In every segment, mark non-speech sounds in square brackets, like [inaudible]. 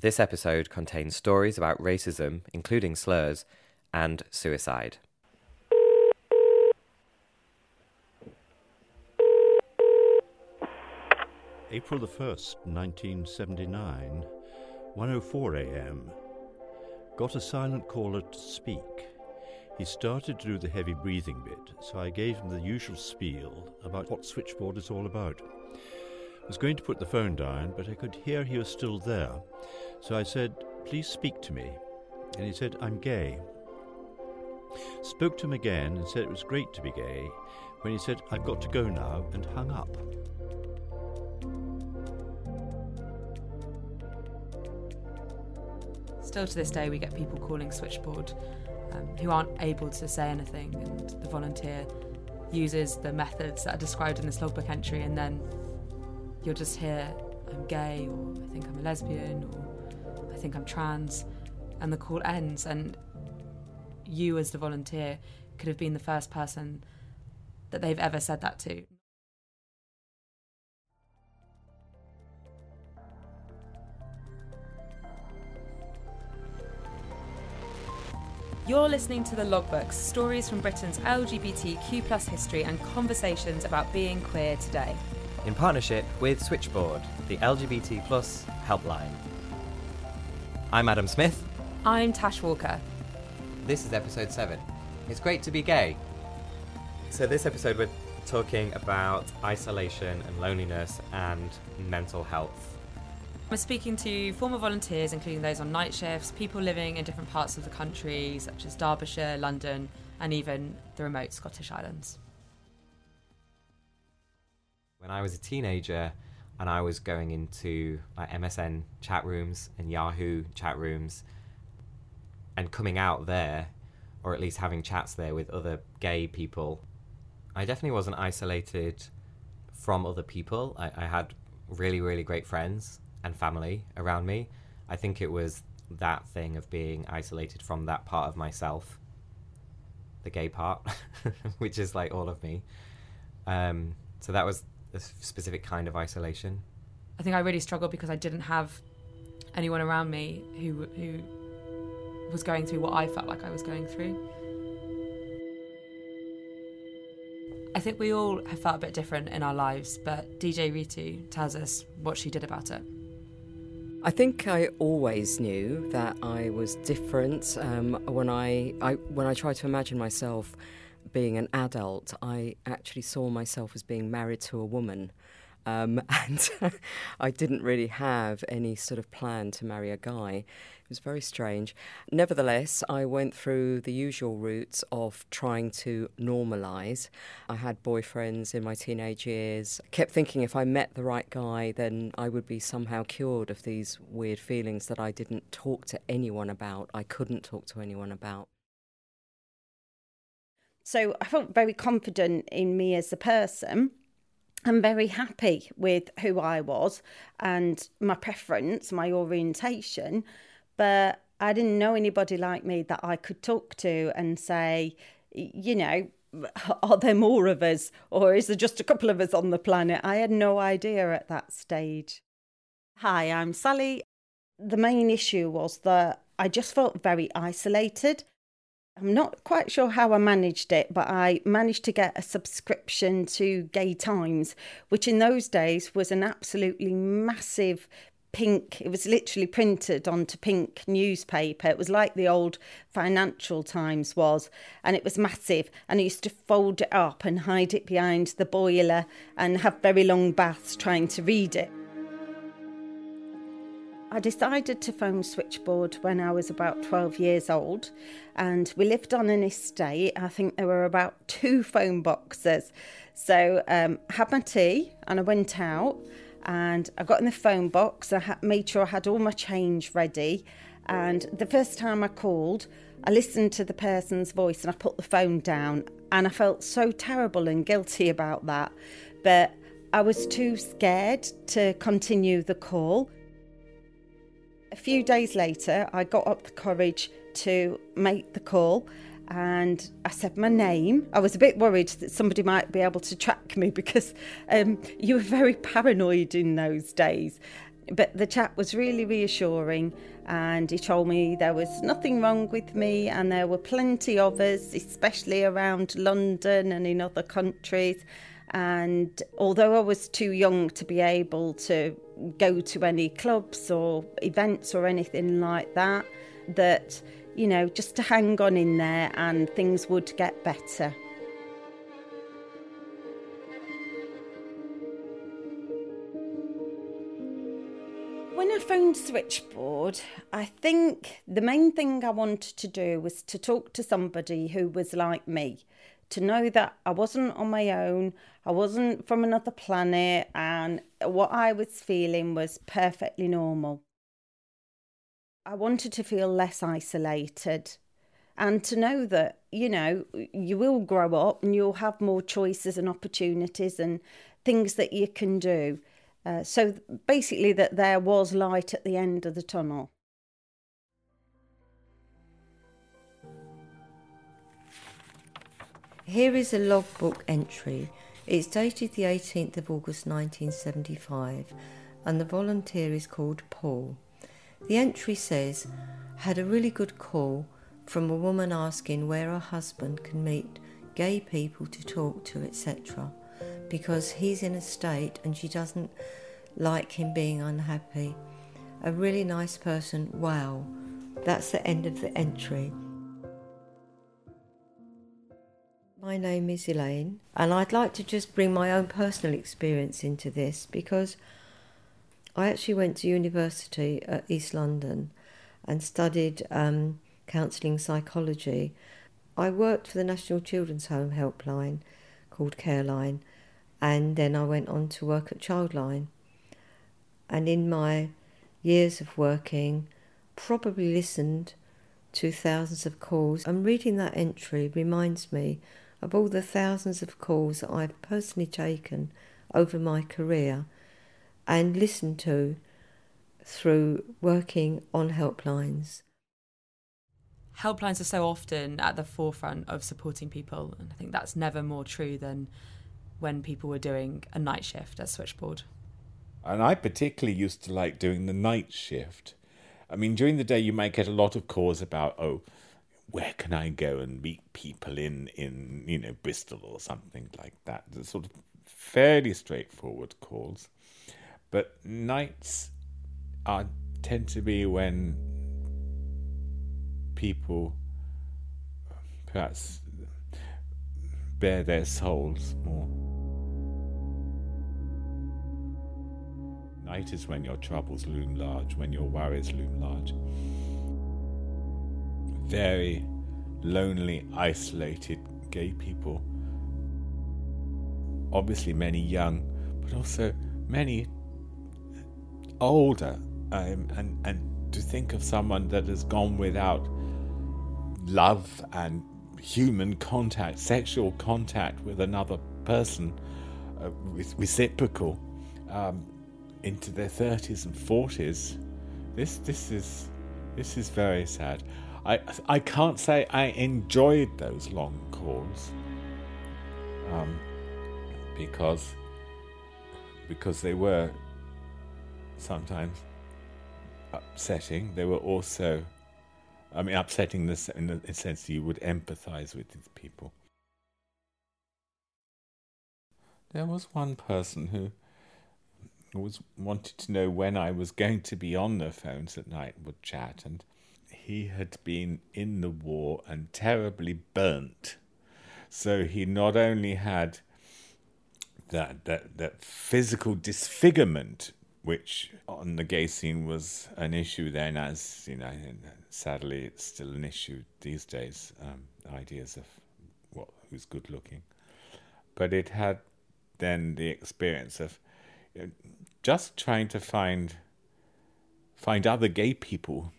This episode contains stories about racism, including slurs, and suicide. April the 1st, 1979, 1:04 a.m. Got a silent caller to speak. He started to do the heavy breathing bit, so I gave him the usual spiel about what switchboard is all about. I Was going to put the phone down, but I could hear he was still there. So I said, "Please speak to me." And he said, "I'm gay." Spoke to him again and said it was great to be gay. When he said, "I've got to go now," and hung up. Still to this day, we get people calling Switchboard um, who aren't able to say anything, and the volunteer uses the methods that are described in this logbook entry, and then you'll just hear, I'm gay, or I think I'm a lesbian, or think I'm trans, and the call ends, and you, as the volunteer, could have been the first person that they've ever said that to. You're listening to The Logbooks, stories from Britain's LGBTQ history and conversations about being queer today. In partnership with Switchboard, the LGBT helpline. I'm Adam Smith. I'm Tash Walker. This is episode 7. It's great to be gay. So, this episode, we're talking about isolation and loneliness and mental health. We're speaking to former volunteers, including those on night shifts, people living in different parts of the country, such as Derbyshire, London, and even the remote Scottish Islands. When I was a teenager and I was going into like MSN chat rooms and Yahoo chat rooms and coming out there, or at least having chats there with other gay people, I definitely wasn't isolated from other people. I, I had really, really great friends and family around me. I think it was that thing of being isolated from that part of myself, the gay part, [laughs] which is like all of me. Um, so that was a s- specific kind of isolation. I think I really struggled because I didn't have anyone around me who who was going through what I felt like I was going through. I think we all have felt a bit different in our lives, but DJ Ritu tells us what she did about it. I think I always knew that I was different. Um, when I, I when I tried to imagine myself being an adult, I actually saw myself as being married to a woman. Um, [laughs] and I didn't really have any sort of plan to marry a guy. It was very strange. Nevertheless, I went through the usual routes of trying to normalise. I had boyfriends in my teenage years. Kept thinking if I met the right guy, then I would be somehow cured of these weird feelings that I didn't talk to anyone about. I couldn't talk to anyone about. So I felt very confident in me as a person. I'm very happy with who I was and my preference, my orientation, but I didn't know anybody like me that I could talk to and say, you know, [laughs] are there more of us or is there just a couple of us on the planet? I had no idea at that stage. Hi, I'm Sally. The main issue was that I just felt very isolated. I'm not quite sure how I managed it, but I managed to get a subscription to Gay Times, which in those days was an absolutely massive pink, it was literally printed onto pink newspaper. It was like the old Financial Times was, and it was massive. And I used to fold it up and hide it behind the boiler and have very long baths trying to read it. I decided to phone Switchboard when I was about 12 years old, and we lived on an estate. I think there were about two phone boxes. So um, I had my tea and I went out and I got in the phone box. I had, made sure I had all my change ready, And the first time I called, I listened to the person's voice and I put the phone down, and I felt so terrible and guilty about that. But I was too scared to continue the call. A few days later, I got up the courage to make the call and I said my name. I was a bit worried that somebody might be able to track me [laughs] because um, you were very paranoid in those days. But the chap was really reassuring and he told me there was nothing wrong with me and there were plenty of us, especially around London and in other countries. And although I was too young to be able to go to any clubs or events or anything like that, that you know, just to hang on in there and things would get better. When I phoned Switchboard, I think the main thing I wanted to do was to talk to somebody who was like me, to know that I wasn't on my own, I wasn't from another planet, and what I was feeling was perfectly normal. I wanted to feel less isolated and to know that, you know, you will grow up and you'll have more choices and opportunities and things that you can do. Uh, so basically, that there was light at the end of the tunnel. Here is a logbook entry. It's dated the 18th of August 1975, and the volunteer is called Paul. The entry says, had a really good call from a woman asking where her husband can meet gay people to talk to, etc., because he's in a state and she doesn't like him being unhappy. A really nice person, wow. That's the end of the entry. My name is Elaine, and I'd like to just bring my own personal experience into this because I actually went to university at East London and studied um, counselling psychology. I worked for the National Children's Home Helpline called Careline, and then I went on to work at Childline. And in my years of working, probably listened to thousands of calls. And reading that entry reminds me of all the thousands of calls that I've personally taken over my career and listened to through working on helplines. Helplines are so often at the forefront of supporting people, and I think that's never more true than when people were doing a night shift at Switchboard. And I particularly used to like doing the night shift. I mean, during the day, you might get a lot of calls about, oh, where can I go and meet people in, in you know, Bristol or something like that? The sort of fairly straightforward calls. But nights are tend to be when people perhaps bare their souls more. Night is when your troubles loom large, when your worries loom large. Very lonely, isolated gay people. Obviously, many young, but also many older um, and and to think of someone that has gone without love and human contact, sexual contact with another person, uh, reciprocal, um, into their thirties and forties. This this is this is very sad. I I can't say I enjoyed those long calls, um, because because they were sometimes upsetting. They were also, I mean, upsetting this in the sense that you would empathize with these people. There was one person who was wanted to know when I was going to be on the phones at night would chat, and he had been in the war and terribly burnt. So he not only had that that that physical disfigurement which on the gay scene was an issue then, as you know, sadly it's still an issue these days. Um, ideas of what who's good looking, but it had then the experience of just trying to find find other gay people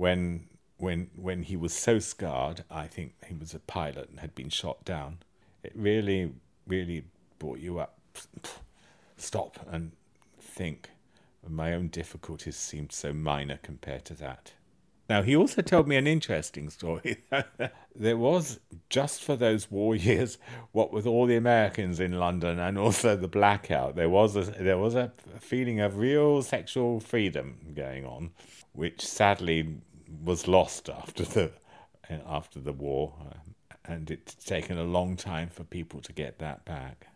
when when when he was so scarred, I think he was a pilot and had been shot down. It really, really brought you up. [sniffs] Stop and think. My own difficulties seemed so minor compared to that. Now, he also told me an interesting story. [laughs] there was, just for those war years, what with all the Americans in London and also the blackout, there was a, there was a feeling of real sexual freedom going on, which sadly was lost after the uh, after the war, uh, and it's taken a long time for people to get that back.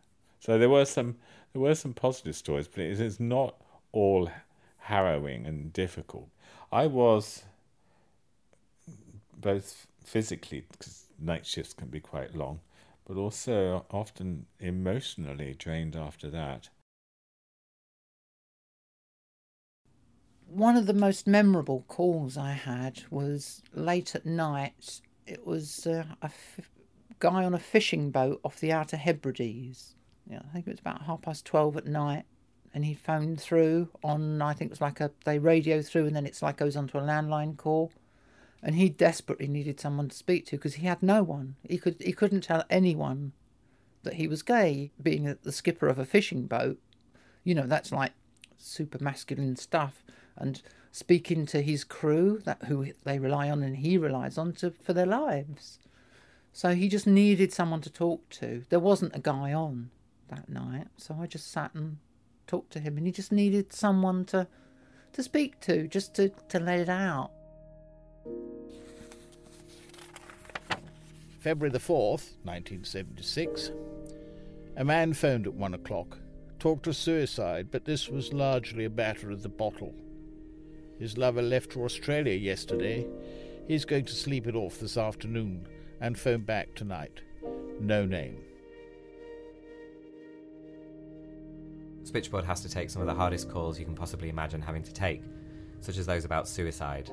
So there were some there were some positive stories, but it is not all harrowing and difficult. I was both physically, because night shifts can be quite long, but also often emotionally drained after that. One of the most memorable calls I had was late at night. It was uh, a f- guy on a fishing boat off the Outer Hebrides. Yeah, I think it was about half past 12 at night. And he phoned through on, I think it was like a, they radio through and then it's like goes onto a landline call and he desperately needed someone to speak to because he had no one. He could he couldn't tell anyone that he was gay. Being the skipper of a fishing boat, you know that's like super masculine stuff, and speaking to his crew that who they rely on and he relies on to for their lives. So he just needed someone to talk to. There wasn't a guy on that night, so I just sat and talked to him, and he just needed someone to to speak to, just to to let it out. February the 4th, 1976. A man phoned at one o'clock, talked of suicide, but this was largely a matter of the bottle. His lover left for Australia yesterday. He's going to sleep it off this afternoon and phone back tonight. No name. Switchboard has to take some of the hardest calls you can possibly imagine having to take, such as those about suicide,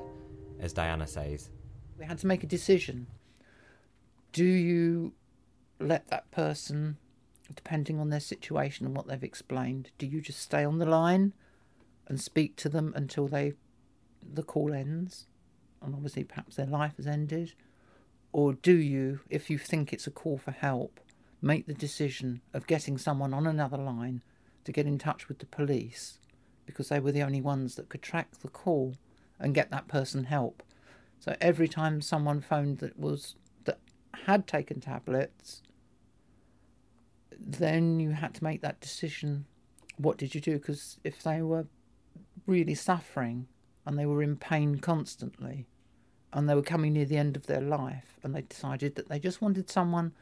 as Diana says. We had to make a decision do you let that person, depending on their situation and what they've explained, do you just stay on the line and speak to them until they the call ends, and obviously perhaps their life has ended, or do you, if you think it's a call for help, make the decision of getting someone on another line to get in touch with the police because they were the only ones that could track the call and get that person help. So every time someone phoned that was that had taken tablets, then you had to make that decision. What did you do? Because if they were really suffering and they were in pain constantly and they were coming near the end of their life and they decided that they just wanted someone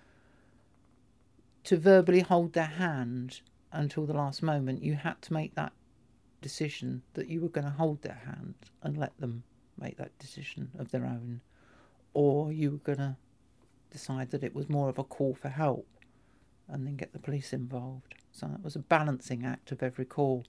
to verbally hold their hand until the last moment, you had to make that decision that you were going to hold their hand and let them make that decision of their own, or you were going to decide that it was more of a call for help and then get the police involved. So that was a balancing act of every call.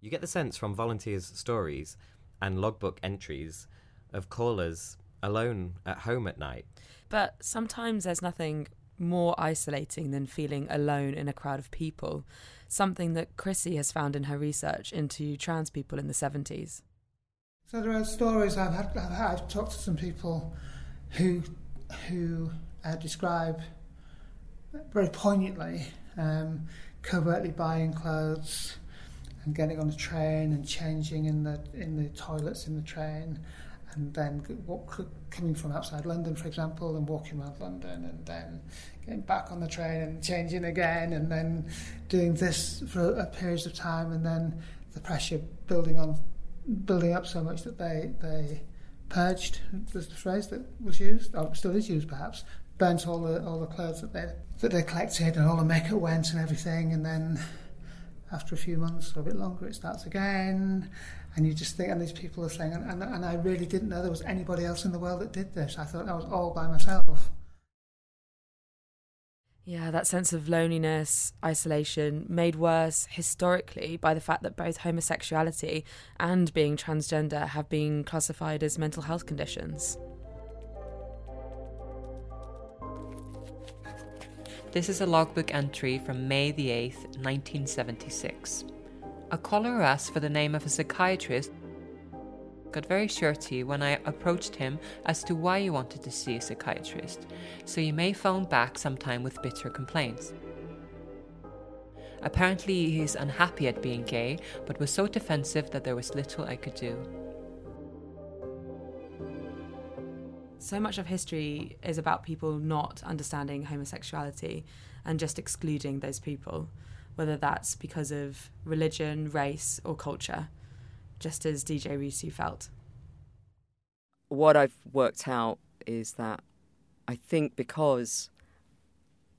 You get the sense from volunteers' stories and logbook entries of callers alone at home at night. But sometimes there's nothing more isolating than feeling alone in a crowd of people, something that Chryssy has found in her research into trans people in the 70s. So there are stories I've had. I've, had, I've talked to some people who who uh, describe very poignantly um, covertly buying clothes and getting on a train and changing in the in the toilets in the train and then walk, coming from outside London, for example, and walking around London, and then getting back on the train and changing again, and then doing this for a, a periods of time, and then the pressure building on building up so much that they they purged was the phrase that was used, or still is used perhaps, burnt all the all the clothes that they that they collected and all the makeup went and everything, and then after a few months or a bit longer, it starts again. And you just think, and these people are saying, and, and, and I really didn't know there was anybody else in the world that did this. I thought I was all by myself. Yeah, that sense of loneliness, isolation, made worse historically by the fact that both homosexuality and being transgender have been classified as mental health conditions. This is a logbook entry from May the 8th, 1976. A caller asked for the name of a psychiatrist got very shirty when I approached him as to why he wanted to see a psychiatrist, so he may phone back sometime with bitter complaints. Apparently, he is unhappy at being gay, but was so defensive that there was little I could do. So much of history is about people not understanding homosexuality and just excluding those people, whether that's because of religion, race, or culture, just as DJ Ritu felt. What I've worked out is that I think because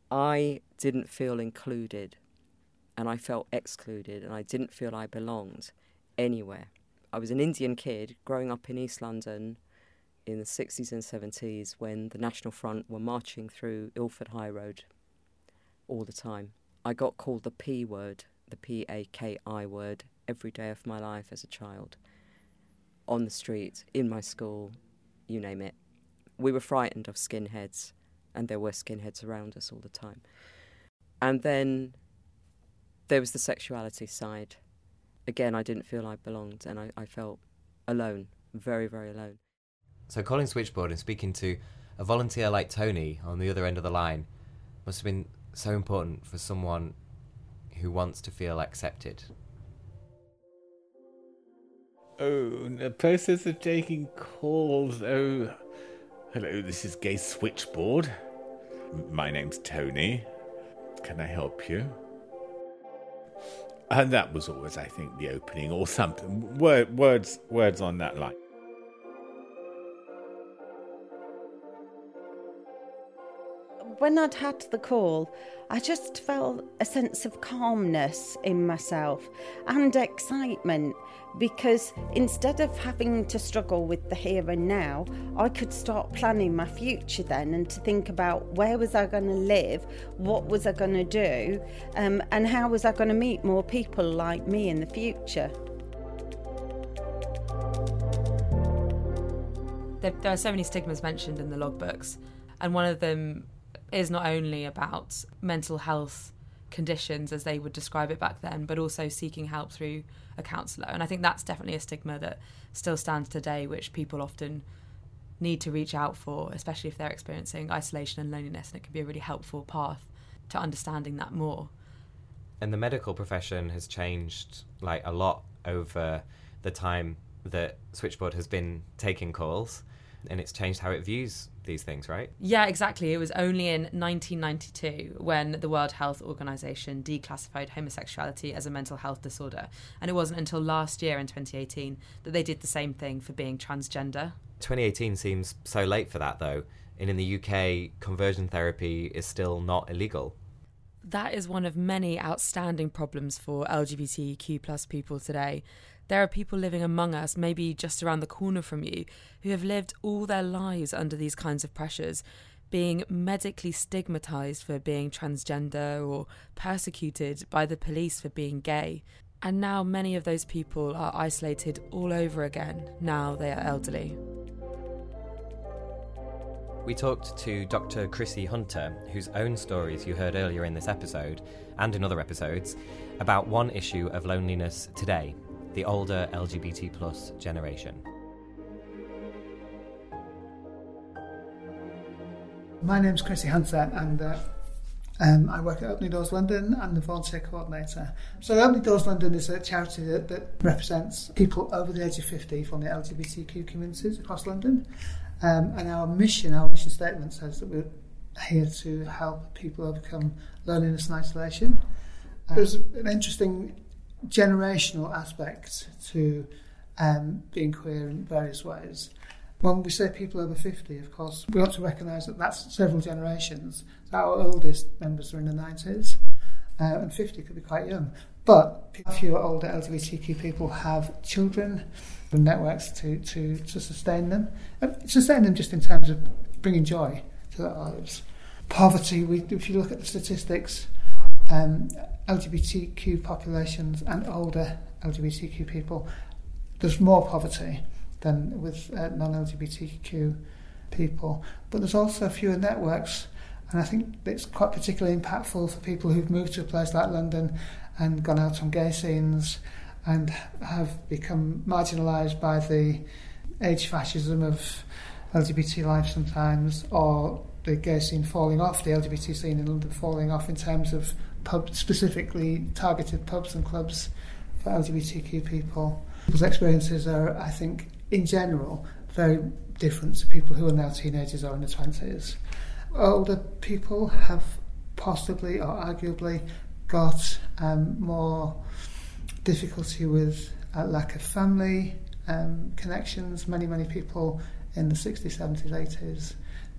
I didn't feel included and I felt excluded and I didn't feel I belonged anywhere. I was an Indian kid growing up in East London in the 60s and 70s when the National Front were marching through Ilford High Road all the time. I got called the P word, the P A K I word, every day of my life as a child. On the street, in my school, you name it. We were frightened of skinheads, and there were skinheads around us all the time. And then there was the sexuality side. Again, I didn't feel I belonged, and I, I felt alone, very, very alone. So calling switchboard and speaking to a volunteer like Tony on the other end of the line must have been so important for someone who wants to feel accepted. Oh, the process of taking calls. Oh, hello, this is Gay Switchboard. My name's Tony. Can I help you? And that was always, I think, the opening or something. Word, words, words on that line. When I'd had the call, I just felt a sense of calmness in myself and excitement because instead of having to struggle with the here and now, I could start planning my future then and to think about where was I going to live, what was I going to do, um, and how was I going to meet more people like me in the future. There, there are so many stigmas mentioned in the logbooks, and one of them is not only about mental health conditions as they would describe it back then, but also seeking help through a counsellor. And I think that's definitely a stigma that still stands today, which people often need to reach out for, especially if they're experiencing isolation and loneliness. And it can be a really helpful path to understanding that more. And the medical profession has changed like a lot over the time that Switchboard has been taking calls, and it's changed how it views these things, right? Yeah, exactly. It was only in 1992 when the World Health Organization declassified homosexuality as a mental health disorder. And it wasn't until last year in 2018 that they did the same thing for being transgender. 2018 seems so late for that, though. And in the UK, conversion therapy is still not illegal. That is one of many outstanding problems for LGBTQ plus people today. There are people living among us, maybe just around the corner from you, who have lived all their lives under these kinds of pressures, being medically stigmatized for being transgender or persecuted by the police for being gay. And now many of those people are isolated all over again now they are elderly. We talked to Dr. Chryssy Hunter, whose own stories you heard earlier in this episode and in other episodes, about one issue of loneliness today the older LGBT plus generation. My name's Chryssy Hunter and uh, um, I work at Opening Doors London. I'm the volunteer coordinator. So Opening Doors London is a charity that, that represents people over the age of 50 from the LGBTQ communities across London. Um, and our mission, our mission statement says that we're here to help people overcome loneliness and isolation. Uh, there's an interesting generational aspect to um, being queer in various ways. When we say people over 50, of course, we ought to recognise that that's several generations. Our oldest members are in the 90s, uh, and 50 could be quite young. But fewer older LGBTQ people have children and networks to, to, to sustain them. And sustain them just in terms of bringing joy to their lives. Poverty, we, if you look at the statistics, um, LGBTQ populations and older LGBTQ people, there's more poverty than with uh, non LGBTQ people. But there's also fewer networks, and I think it's quite particularly impactful for people who've moved to a place like London and gone out on gay scenes and have become marginalised by the age fascism of LGBT life sometimes, or the gay scene falling off, the LGBT scene in London falling off in terms of pub, specifically targeted pubs and clubs for LGBTQ people. People's experiences are, I think, in general, very different to people who are now teenagers or in their 20s. Older people have possibly or arguably got um, more difficulty with a lack of family um, connections. Many, many people in the 60s, 70s, 80s,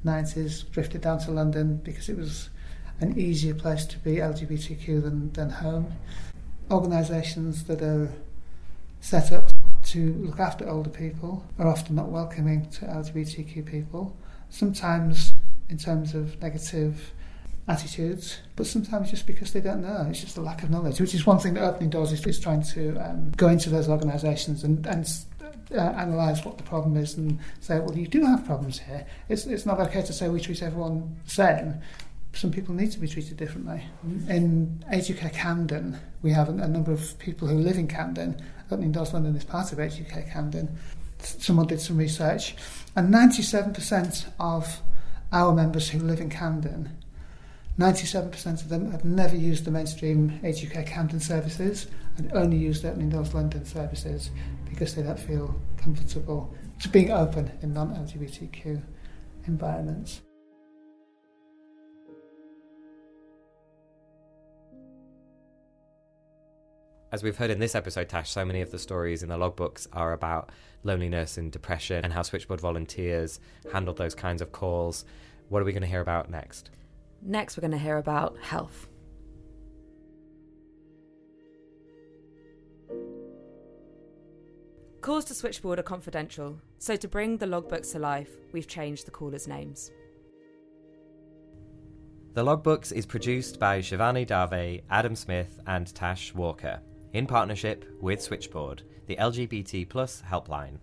90s drifted down to London because it was an easier place to be LGBTQ than, than home. Organisations that are set up to look after older people are often not welcoming to LGBTQ people, sometimes in terms of negative attitudes, but sometimes just because they don't know. It's just a lack of knowledge, which is one thing that Opening Doors is, is trying to um, go into those organisations and, and uh, analyse what the problem is and say, well, you do have problems here. It's, it's not okay to say we treat everyone the same. Some people need to be treated differently. In UK Camden, we have a, number of people who live in Camden. Opening Doors London is part of UK Camden. Someone did some research, and 97% of our members who live in Camden 97% of them have never used the mainstream UK Camden services and only used Opening Doors London services because they don't feel comfortable to being open in non LGBTQ environments. As we've heard in this episode, Tash, so many of the stories in the logbooks are about loneliness and depression and how Switchboard volunteers handled those kinds of calls. What are we going to hear about next? Next, we're going to hear about health. Calls to Switchboard are confidential, so to bring the logbooks to life, we've changed the callers' names. The Logbooks is produced by Shivani Dave, Adam Smith, and Tash Walker, in partnership with Switchboard, the LGBT plus helpline.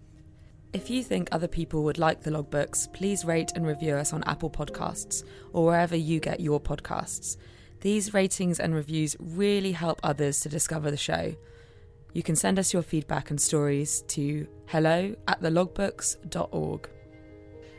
If you think other people would like the logbooks, please rate and review us on Apple Podcasts or wherever you get your podcasts. These ratings and reviews really help others to discover the show. You can send us your feedback and stories to hello at thelogbooks.org.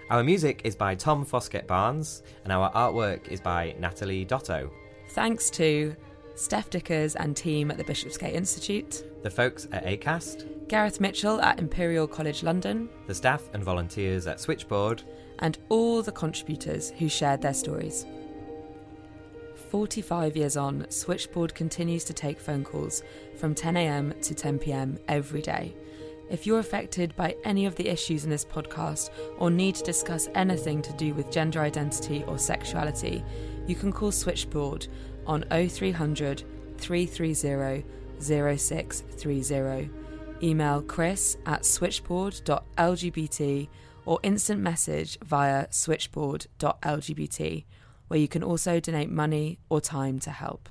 Our music is by Tom Foskett Barnes, and our artwork is by Natalie Doto. Thanks to Stef Dickers and team at the Bishopsgate Institute, The folks at ACAST, Gareth Mitchell at Imperial College London, the staff and volunteers at Switchboard, and all the contributors who shared their stories. 45 years on, Switchboard continues to take phone calls from 10am to 10pm every day. If you're affected by any of the issues in this podcast or need to discuss anything to do with gender identity or sexuality, you can call Switchboard on 0300 330 0630. Email chris at switchboard.lgbt or instant message via switchboard.lgbt, where you can also donate money or time to help.